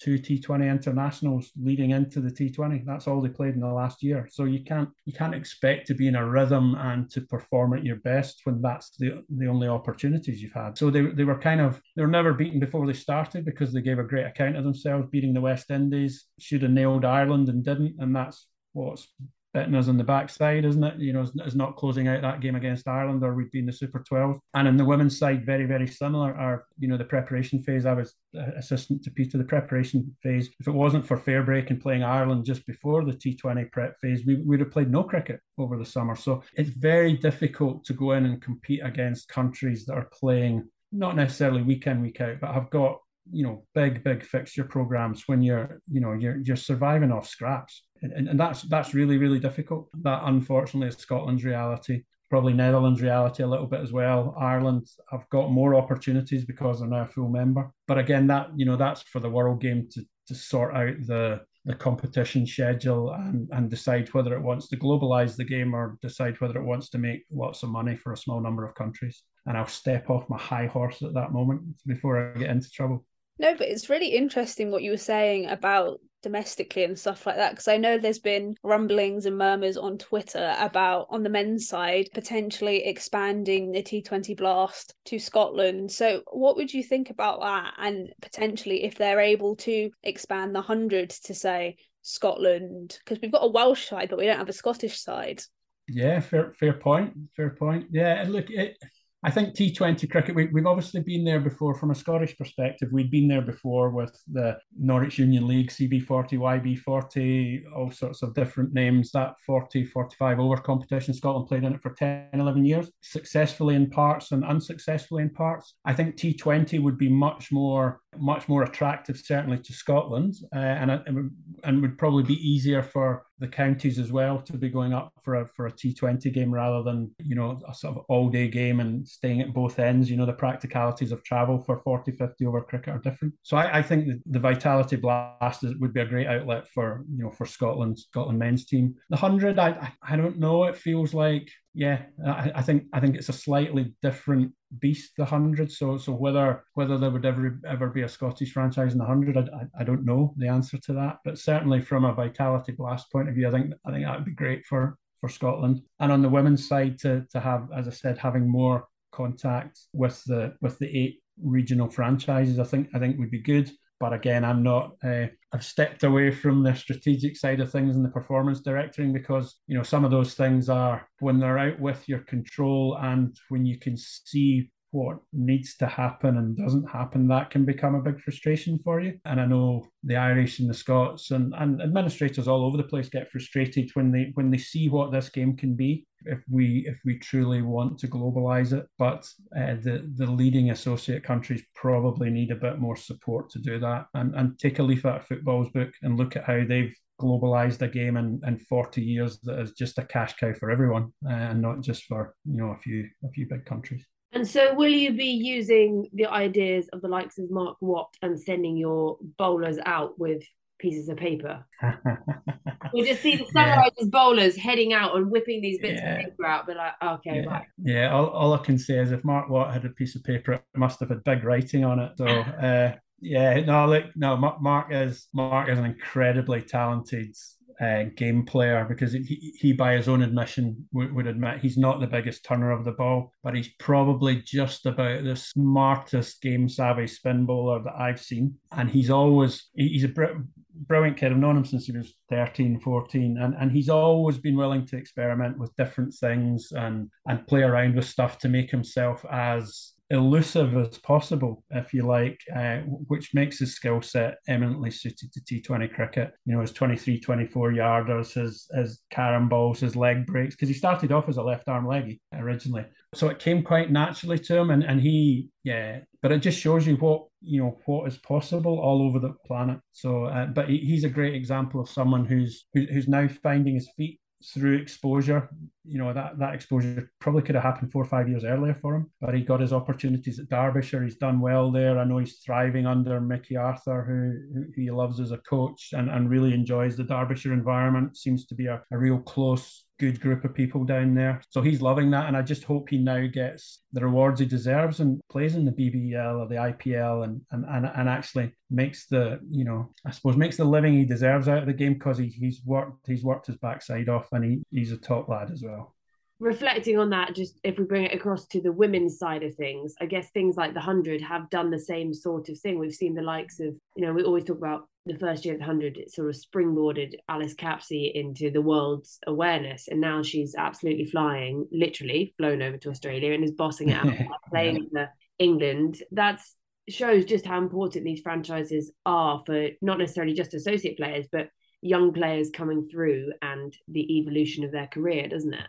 two T20 internationals leading into the T20. That's all they played in the last year. So you can't you can't expect to be in a rhythm and to perform at your best when that's the the only opportunities you've had. So they, they were kind of they were never beaten before they started because they gave a great account of themselves, beating the West Indies, should have nailed Ireland and didn't, and that's what's Betting us on the backside, isn't it? You know, is not closing out that game against Ireland, or we'd be in the Super 12. And in the women's side, very, very similar. Our, you know, the preparation phase, I was assistant to Peter, the preparation phase. If it wasn't for fair break and playing Ireland just before the T20 prep phase, we would have played no cricket over the summer. So it's very difficult to go in and compete against countries that are playing not necessarily week in, week out, but have got you know big big fixture programs when you're you know you're you're surviving off scraps and, and that's that's really really difficult that unfortunately is scotland's reality probably netherlands reality a little bit as well ireland have got more opportunities because they're now a full member but again that you know that's for the world game to to sort out the the competition schedule and, and decide whether it wants to globalize the game or decide whether it wants to make lots of money for a small number of countries. And I'll step off my high horse at that moment before I get into trouble. No, but it's really interesting what you were saying about domestically and stuff like that because i know there's been rumblings and murmurs on twitter about on the men's side potentially expanding the t20 blast to scotland. So what would you think about that? And potentially if they're able to expand the 100 to say scotland? Because we've got a welsh side but we don't have a scottish side. Yeah fair fair point fair point. Yeah look it I think T20 cricket, we, have obviously been there before from a Scottish perspective. We'd been there before with the Norwich Union League, CB40, YB40, all sorts of different names. That 40, 45 over competition, Scotland played in it for 10, 11 years, successfully in parts and unsuccessfully in parts. I think T20 would be much more much more attractive, certainly to Scotland, uh, and and would probably be easier for the counties as well to be going up for a for a T20 game rather than you know a sort of all day game and staying at both ends. You know the practicalities of travel for 40, 50 over cricket are different. So I, I think the, the Vitality Blast is, would be a great outlet for you know for Scotland Scotland men's team. The hundred, I I don't know. It feels like yeah, I, I, think I think it's a slightly different beast, the hundred. So so whether whether there would ever ever be a Scottish franchise in the hundred, I, I, I, don't know the answer to that. But certainly from a vitality blast point of view, I think I think that would be great for for Scotland. And on the women's side, to to have, as I said, having more contact with the with the eight regional franchises, I think I think would be good. But again, I'm not. Uh, I've stepped away from the strategic side of things and the performance directing because you know some of those things are when they're out with your control and when you can see what needs to happen and doesn't happen, that can become a big frustration for you. And I know the Irish and the Scots and, and administrators all over the place get frustrated when they when they see what this game can be if we if we truly want to globalize it. But uh, the the leading associate countries probably need a bit more support to do that. And and take a leaf out of football's book and look at how they've globalized a game in, in 40 years that is just a cash cow for everyone uh, and not just for you know a few a few big countries and so, will you be using the ideas of the likes of Mark Watt and sending your bowlers out with pieces of paper? we just see the Sunrisers yeah. bowlers heading out and whipping these bits yeah. of paper out, but like, okay, yeah. right. Yeah, all, all I can say is if Mark Watt had a piece of paper, it must have had big writing on it. So, uh, yeah, no, look, no, Mark is Mark is an incredibly talented uh, game player because he, he, by his own admission, would, would admit he's not the biggest turner of the ball, but he's probably just about the smartest game savvy spin bowler that I've seen. And he's always, he's a br- brilliant kid. I've known him since he was 13, 14, and, and he's always been willing to experiment with different things and, and play around with stuff to make himself as elusive as possible, if you like, uh, which makes his skill set eminently suited to T20 cricket. You know, his 23, 24 yarders, his, his carom balls, his leg breaks, because he started off as a left arm leggy originally. So it came quite naturally to him. And, and he, yeah, but it just shows you what, you know, what is possible all over the planet. So, uh, but he, he's a great example of someone who's, who, who's now finding his feet through exposure. You know, that, that exposure probably could have happened four or five years earlier for him, but he got his opportunities at Derbyshire. He's done well there. I know he's thriving under Mickey Arthur, who, who he loves as a coach and, and really enjoys the Derbyshire environment. Seems to be a, a real close good group of people down there. So he's loving that. And I just hope he now gets the rewards he deserves and plays in the BBL or the IPL and and, and, and actually makes the, you know, I suppose makes the living he deserves out of the game because he, he's worked he's worked his backside off and he, he's a top lad as well reflecting on that, just if we bring it across to the women's side of things, I guess things like the 100 have done the same sort of thing. We've seen the likes of, you know, we always talk about the first year of the 100, it sort of springboarded Alice Capsey into the world's awareness. And now she's absolutely flying, literally flown over to Australia and is bossing it out, playing for England. That's shows just how important these franchises are for not necessarily just associate players, but young players coming through and the evolution of their career, doesn't it?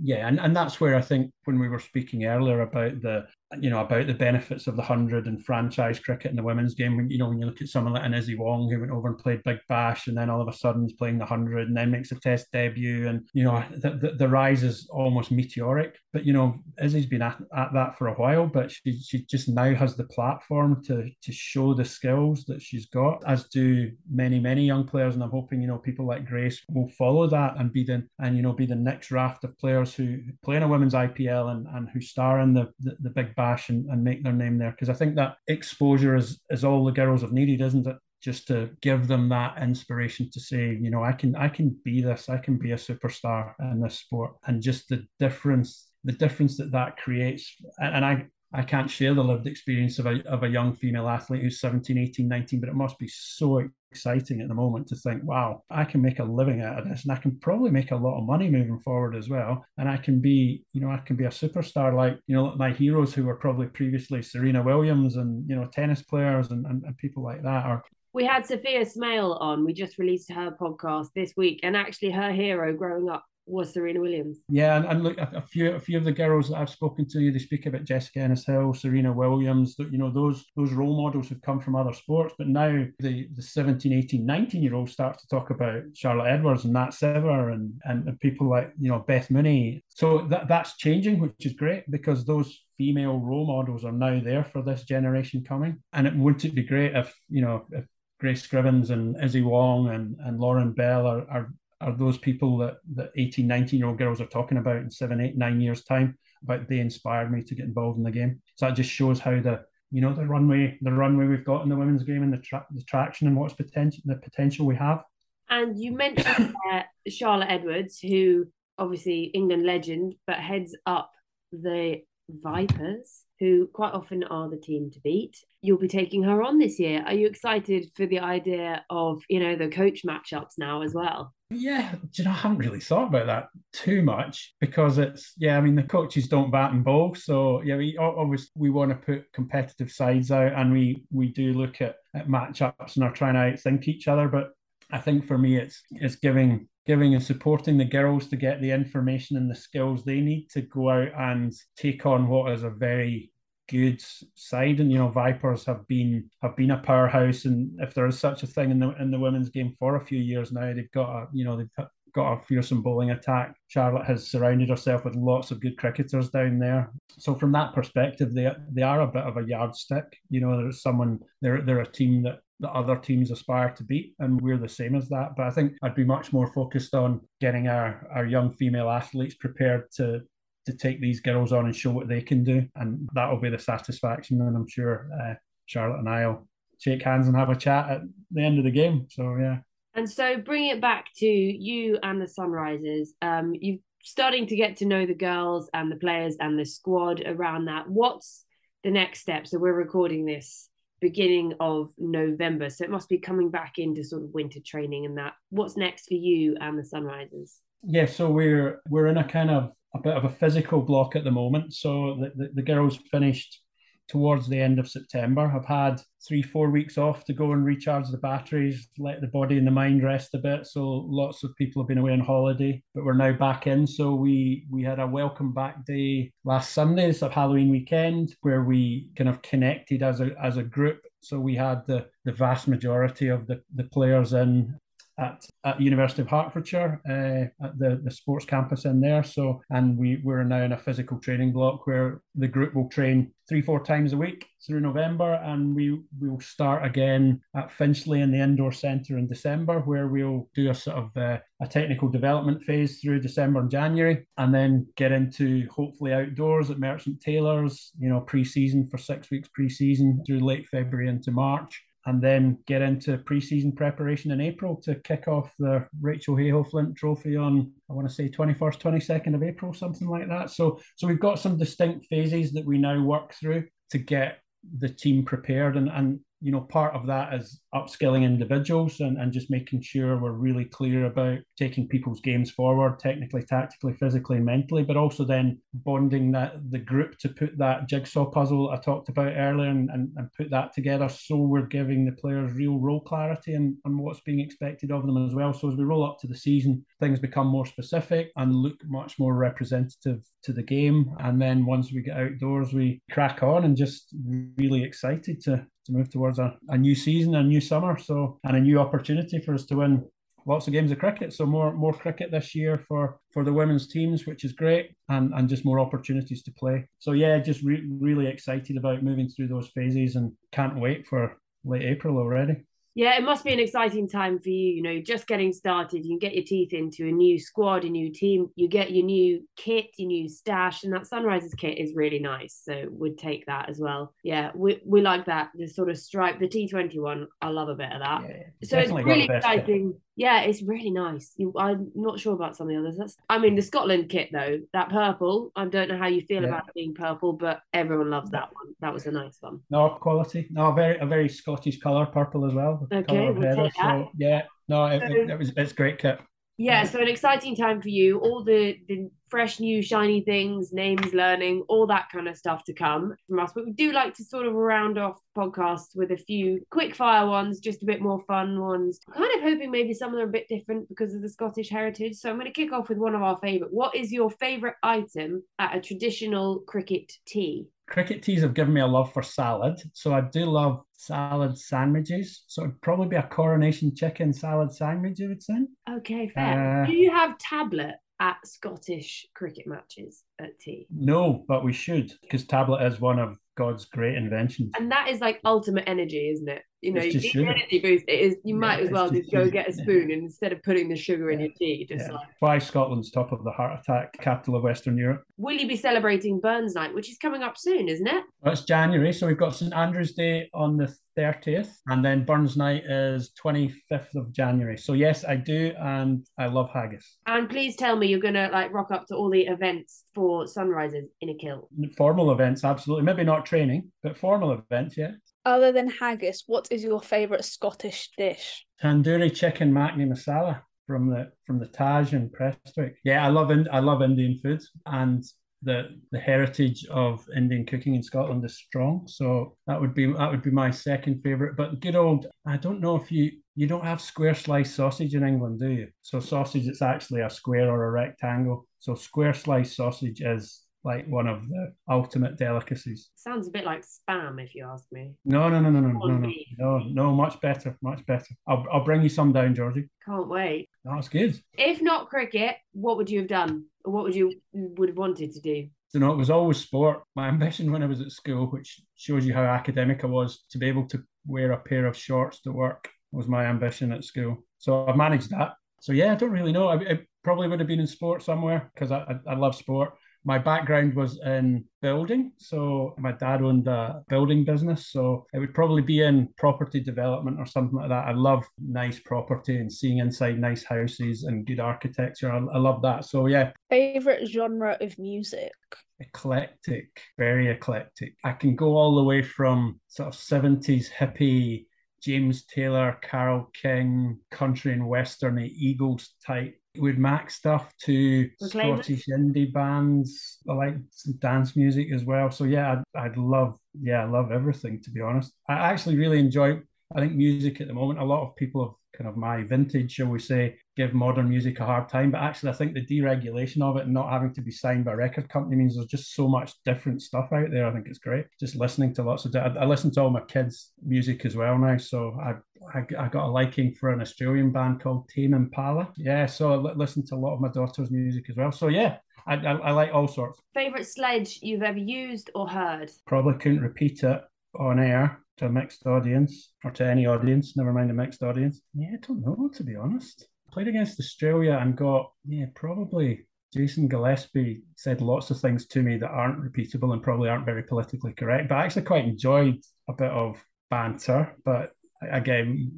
yeah, and, and that's where I think when we were speaking earlier about the you know about the benefits of the hundred and franchise cricket in the women's game. When you know when you look at someone like an Issy Wong who went over and played Big Bash, and then all of a sudden is playing the hundred, and then makes a Test debut, and you know the, the, the rise is almost meteoric. But you know Issy's been at, at that for a while, but she she just now has the platform to to show the skills that she's got, as do many many young players, and I'm hoping you know people like Grace will follow that and be the and you know be the next raft of players who play in a women's IPL and and who star in the the, the big bash and, and make their name there because I think that exposure is is all the girls have needed, isn't it? just to give them that inspiration to say, you know, I can I can be this, I can be a superstar in this sport, and just the difference the difference that that creates. And I I can't share the lived experience of a, of a young female athlete who's 17, 18, 19, but it must be so exciting at the moment to think, wow, I can make a living out of this and I can probably make a lot of money moving forward as well. And I can be, you know, I can be a superstar like, you know, my heroes who were probably previously Serena Williams and, you know, tennis players and, and, and people like that. Or we had Sophia Smale on. We just released her podcast this week, and actually, her hero growing up was Serena Williams. Yeah, and, and look, a, a, few a few of the girls that I've spoken to, you they speak about Jessica Ennis Hill, Serena Williams. You know, those those role models have come from other sports, but now the the 17, 18, 19 year olds start to talk about Charlotte Edwards and Nat Sciver and, and, and people like you know Beth Mooney. So that that's changing, which is great because those female role models are now there for this generation coming. And it wouldn't it be great if you know if Grace Scrivens and Issy Wong and, and Lauren Bell are, are are those people that that 18 19 year old girls are talking about in seven eight nine years time about they inspired me to get involved in the game. So that just shows how the you know the runway the runway we've got in the women's game and the, tra- the traction and what's potential the potential we have. And you mentioned uh, charlotte edwards who obviously england legend but heads up the vipers who quite often are the team to beat. You'll be taking her on this year. Are you excited for the idea of, you know, the coach matchups now as well? Yeah, you know, I haven't really thought about that too much because it's yeah. I mean, the coaches don't bat and bowl, so yeah. We obviously we want to put competitive sides out, and we we do look at, at matchups and are trying to outthink each other. But I think for me, it's it's giving giving and supporting the girls to get the information and the skills they need to go out and take on what is a very good side. And you know vipers have been have been a powerhouse. And if there is such a thing in the in the women's game for a few years now they've got a you know they've got a fearsome bowling attack. Charlotte has surrounded herself with lots of good cricketers down there. So from that perspective they they are a bit of a yardstick. You know there's someone they're they're a team that that other teams aspire to beat, and we're the same as that. But I think I'd be much more focused on getting our, our young female athletes prepared to to take these girls on and show what they can do, and that'll be the satisfaction. And I'm sure uh, Charlotte and I'll shake hands and have a chat at the end of the game. So yeah. And so bring it back to you and the Sunrisers. Um, you're starting to get to know the girls and the players and the squad around that. What's the next step? So we're recording this beginning of November. So it must be coming back into sort of winter training and that. What's next for you and the Sunrisers? Yeah, so we're we're in a kind of a bit of a physical block at the moment. So the, the, the girls finished towards the end of September. I've had three, four weeks off to go and recharge the batteries, let the body and the mind rest a bit. So lots of people have been away on holiday, but we're now back in. So we we had a welcome back day last Sunday, so Halloween weekend, where we kind of connected as a as a group. So we had the the vast majority of the, the players in at, at University of Hertfordshire uh, at the, the sports campus in there. So, and we we're now in a physical training block where the group will train three four times a week through November, and we will start again at Finchley in the indoor centre in December, where we'll do a sort of uh, a technical development phase through December and January, and then get into hopefully outdoors at Merchant Taylors, you know, pre-season for six weeks pre-season through late February into March and then get into pre-season preparation in April to kick off the Rachel Heyhoe Flint Trophy on I want to say 21st, 22nd of April, something like that. So so we've got some distinct phases that we now work through to get the team prepared and and you know, part of that is upskilling individuals and, and just making sure we're really clear about taking people's games forward, technically, tactically, physically, and mentally, but also then bonding that the group to put that jigsaw puzzle I talked about earlier and, and, and put that together so we're giving the players real role clarity and, and what's being expected of them as well. So as we roll up to the season, things become more specific and look much more representative to the game. And then once we get outdoors, we crack on and just really excited to to move towards a, a new season, a new summer, so and a new opportunity for us to win lots of games of cricket. So more more cricket this year for for the women's teams, which is great, and and just more opportunities to play. So yeah, just re- really excited about moving through those phases, and can't wait for late April already. Yeah, it must be an exciting time for you. You know, just getting started. You can get your teeth into a new squad, a new team. You get your new kit, your new stash, and that Sunrisers kit is really nice. So we'd take that as well. Yeah, we, we like that. The sort of stripe, the T20 one. I love a bit of that. Yeah, so it's really exciting. kit. Yeah, it's really nice. You, I'm not sure about some of the others. That's, I mean, the Scotland kit though, that purple. I don't know how you feel Yeah. about it being purple, but everyone loves that one. That was a nice one. No quality. No, a very a very Scottish colour, purple as well. Okay, we'll that. So yeah, no, it, So- it, it was it's great kit. Yeah, so an exciting time for you. All the the fresh, new, shiny things, names, learning, all that kind of stuff to come from us. But we do like to sort of round off podcasts with a few quick fire ones, just a bit more fun ones. Kind of hoping maybe some of them are a bit different because of the Scottish heritage. So I'm going to kick off with one of our favourite. What is your favourite item at a traditional cricket tea? Cricket teas have given me a love for salad, so I do love salad sandwiches. So it'd probably be a coronation chicken salad sandwich, you would say. Okay, fair. Uh, do you have tablet at Scottish cricket matches at tea? No, but we should, because tablet is one of God's great inventions. And that is like ultimate energy, isn't it? You know, you just need an sugar. energy boost. It is. You Yeah, might as well just just go get a Yeah. spoon and instead of putting the sugar in your tea, just like. Why Scotland's top of the heart attack capital of Western Europe? Will you be celebrating Burns Night, which is coming up soon, isn't it? Well, it's January, so we've got St Andrew's Day on the 30th, and then Burns Night is 25th of January. So yes, I do, and I love haggis. And please tell me you're gonna like rock up to all the events for sunrisers in a kill. Formal events, absolutely. Maybe not training, but formal events, yeah. Other than haggis, what is your favourite Scottish dish? Tandoori chicken makni masala from the from the Taj in Prestwick. Yeah, I love in, I love Indian food, and the the heritage of Indian cooking in Scotland is strong. So that would be that would be my second favorite. But good old, I don't know if you you don't have square slice sausage in England, do you? So sausage, it's actually a square or a rectangle. So square slice sausage is like one of the ultimate delicacies. Sounds a bit like spam, if you ask me. No, no, no, no, no, no, no, no, no, much better, much better. I'll I'll bring you some down, Georgie. Can't wait. That's good. If not cricket, what would you have done? Or what would you would have wanted to do? you know, it was always sport. My ambition when I was at school, which shows you how academic I was, to be able to wear a pair of shorts to work was my ambition at school. So I've managed that. So yeah, I don't really know. I, it probably would have been in sport somewhere because I, I, I love sport. My background was in building. So my dad owned a building business. So it would probably be in property development or something like that. I love nice property and seeing inside nice houses and good architecture. I, I love that. So yeah, Favourite genre of music? eclectic, very eclectic. I can go all the way from sort of 70s hippie, James Taylor, Carole King, country and western, Eagles type with Mac stuff to Proclaimers? Scottish indie bands. I like some dance music as well. So yeah, I'd, I'd love, yeah, I love everything to be honest. I actually really enjoy, I think music at the moment, a lot of people of kind of my vintage, shall we say, give modern music a hard time. But actually, I think the deregulation of it and not having to be signed by a record company means there's just so much different stuff out there. I think it's great. Just listening to lots of, I, I listen to all my kids' music as well now. So I, I, I got a liking for an Australian band called Tame Impala. Yeah, so I li- listen to a lot of my daughter's music as well. So yeah, I, I, I like all sorts. Favorite sledge you've ever used or heard? Probably couldn't repeat it on air to a mixed audience or to any audience, never mind a mixed audience. Yeah, I don't know, to be honest. Played against Australia and got, yeah, probably Jason Gillespie said lots of things to me that aren't repeatable and probably aren't very politically correct. But I actually quite enjoyed a bit of banter. But again,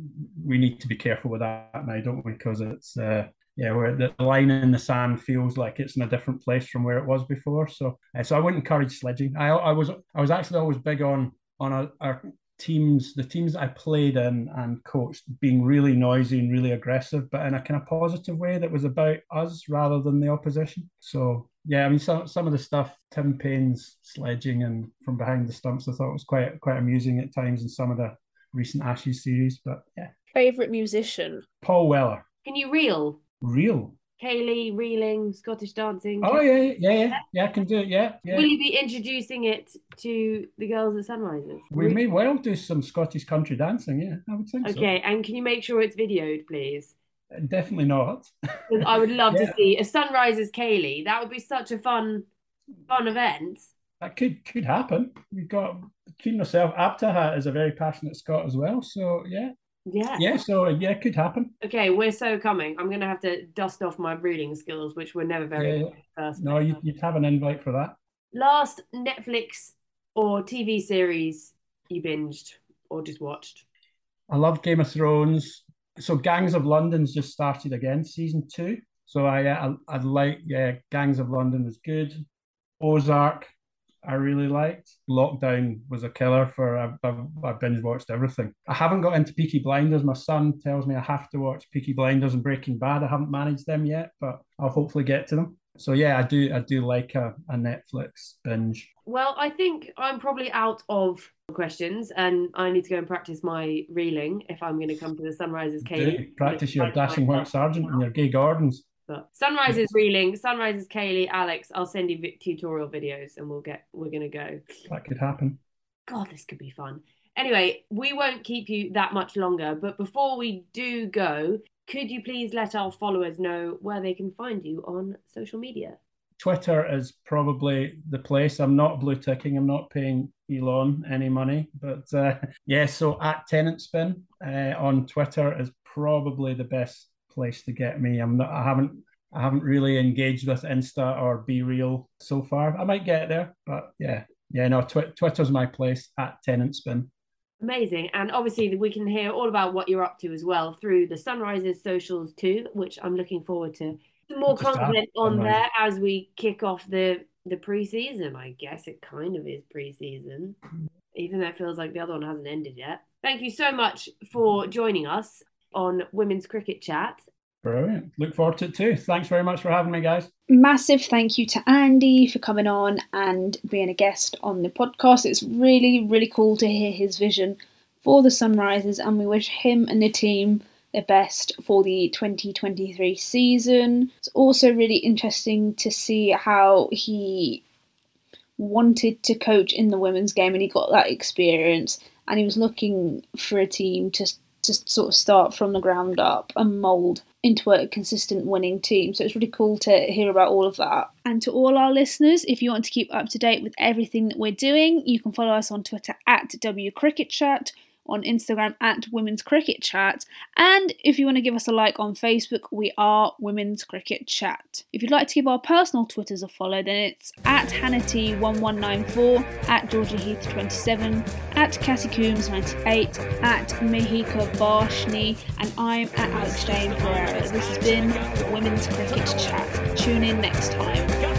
we need to be careful with that now, don't we? Because it's, uh, yeah, where the line in the sand feels like it's in a different place from where it was before. So, uh, so I wouldn't encourage sledging. I, I was, I was actually always big on on a, our teams, the teams I played in and coached, being really noisy and really aggressive, but in a kind of positive way that was about us rather than the opposition. So yeah, I mean, some some of the stuff Tim Paine's sledging and from behind the stumps, I thought was quite quite amusing at times in some of the recent Ashes series. But yeah, Favourite musician? Paul Weller, Can you reel? real. Ceilidh, reeling, Scottish dancing. Oh yeah, yeah, yeah, yeah. I can do it. Yeah, yeah. Will you be introducing it to the girls at Sunrisers? We may well do some Scottish country dancing. Yeah, I would think so. Okay, and can you make sure it's videoed, please? Uh, definitely not. I would love Yeah. to see a Sunrisers ceilidh. That would be such a fun, fun event. That could could happen. We've got between myself, Abtaha is a very passionate Scot as well. So yeah, Yeah. Yeah, so uh, yeah, it could happen. Okay, we're so coming. I'm gonna have to dust off my reading skills, which were never very Yeah. first. No, you, you'd have an invite for that. Last Netflix or TV series you binged or just watched? I love Game of Thrones. So Gangs of London's just started again, season two. So I uh, I I'd like yeah, Gangs of London was good. Ozark, I really liked. Lockdown was a killer for I, I, I binge watched everything. I haven't got into Peaky Blinders. My son tells me I have to watch Peaky Blinders and Breaking Bad. I haven't managed them yet, but I'll hopefully get to them. So yeah, I do I do like a, a Netflix binge. Well, I think I'm probably out of questions and I need to go and practice my reeling if I'm going to come to the Sunrisers Do ceilidh. practice your dashing white sergeant and your gay Gordons. But Sunrise is reeling, Sunrisers ceilidh, Alex, I'll send you vi- tutorial videos and we'll get we're going to go. That could happen. God, this could be fun. Anyway, we won't keep you that much longer, but before we do go, could you please let our followers know where they can find you on social media? Twitter is probably the place. I'm not blue ticking. I'm not paying Elon any money, but uh, yeah. So at Tenant Spin uh, on Twitter is probably the best place to get me. I'm not. I haven't. I haven't really engaged with Insta or BeReal so far. I might get there, but yeah, yeah. No, tw- Twitter's my place at Tenant Spin. Amazing. And obviously, we can hear all about what you're up to as well through the Sunrisers socials too, which I'm looking forward to. Some more content on Sunrise. there as we kick off the the preseason. I guess it kind of is preseason, even though it feels like the other one hasn't ended yet. Thank you so much for joining us on Women's Cricket Chat. Brilliant. Look forward to it too. Thanks very much for having me, guys. Massive thank you to Andy for coming on and being a guest on the podcast. It's really, really cool to hear his vision for the Sunrisers, and we wish him and the team the best for the 2023 season. It's also really interesting to see how he wanted to coach in the women's game and he got that experience and he was looking for a team to to sort of start from the ground up and mould into a consistent winning team. So it's really cool to hear about all of that. And to all our listeners, if you want to keep up to date with everything that we're doing, you can follow us on Twitter at WCricketChat, on Instagram at Women's Cricket Chat, and if you want to give us a like on Facebook, we are Women's Cricket Chat. If you'd like to give our personal Twitters a follow, then it's at Hannity1194, at Georgia Heath27, at Cassie Coombs98, at Mehika Barshni, and I'm at Alex Jane Pereira. This has been Women's Cricket Chat. Tune in next time.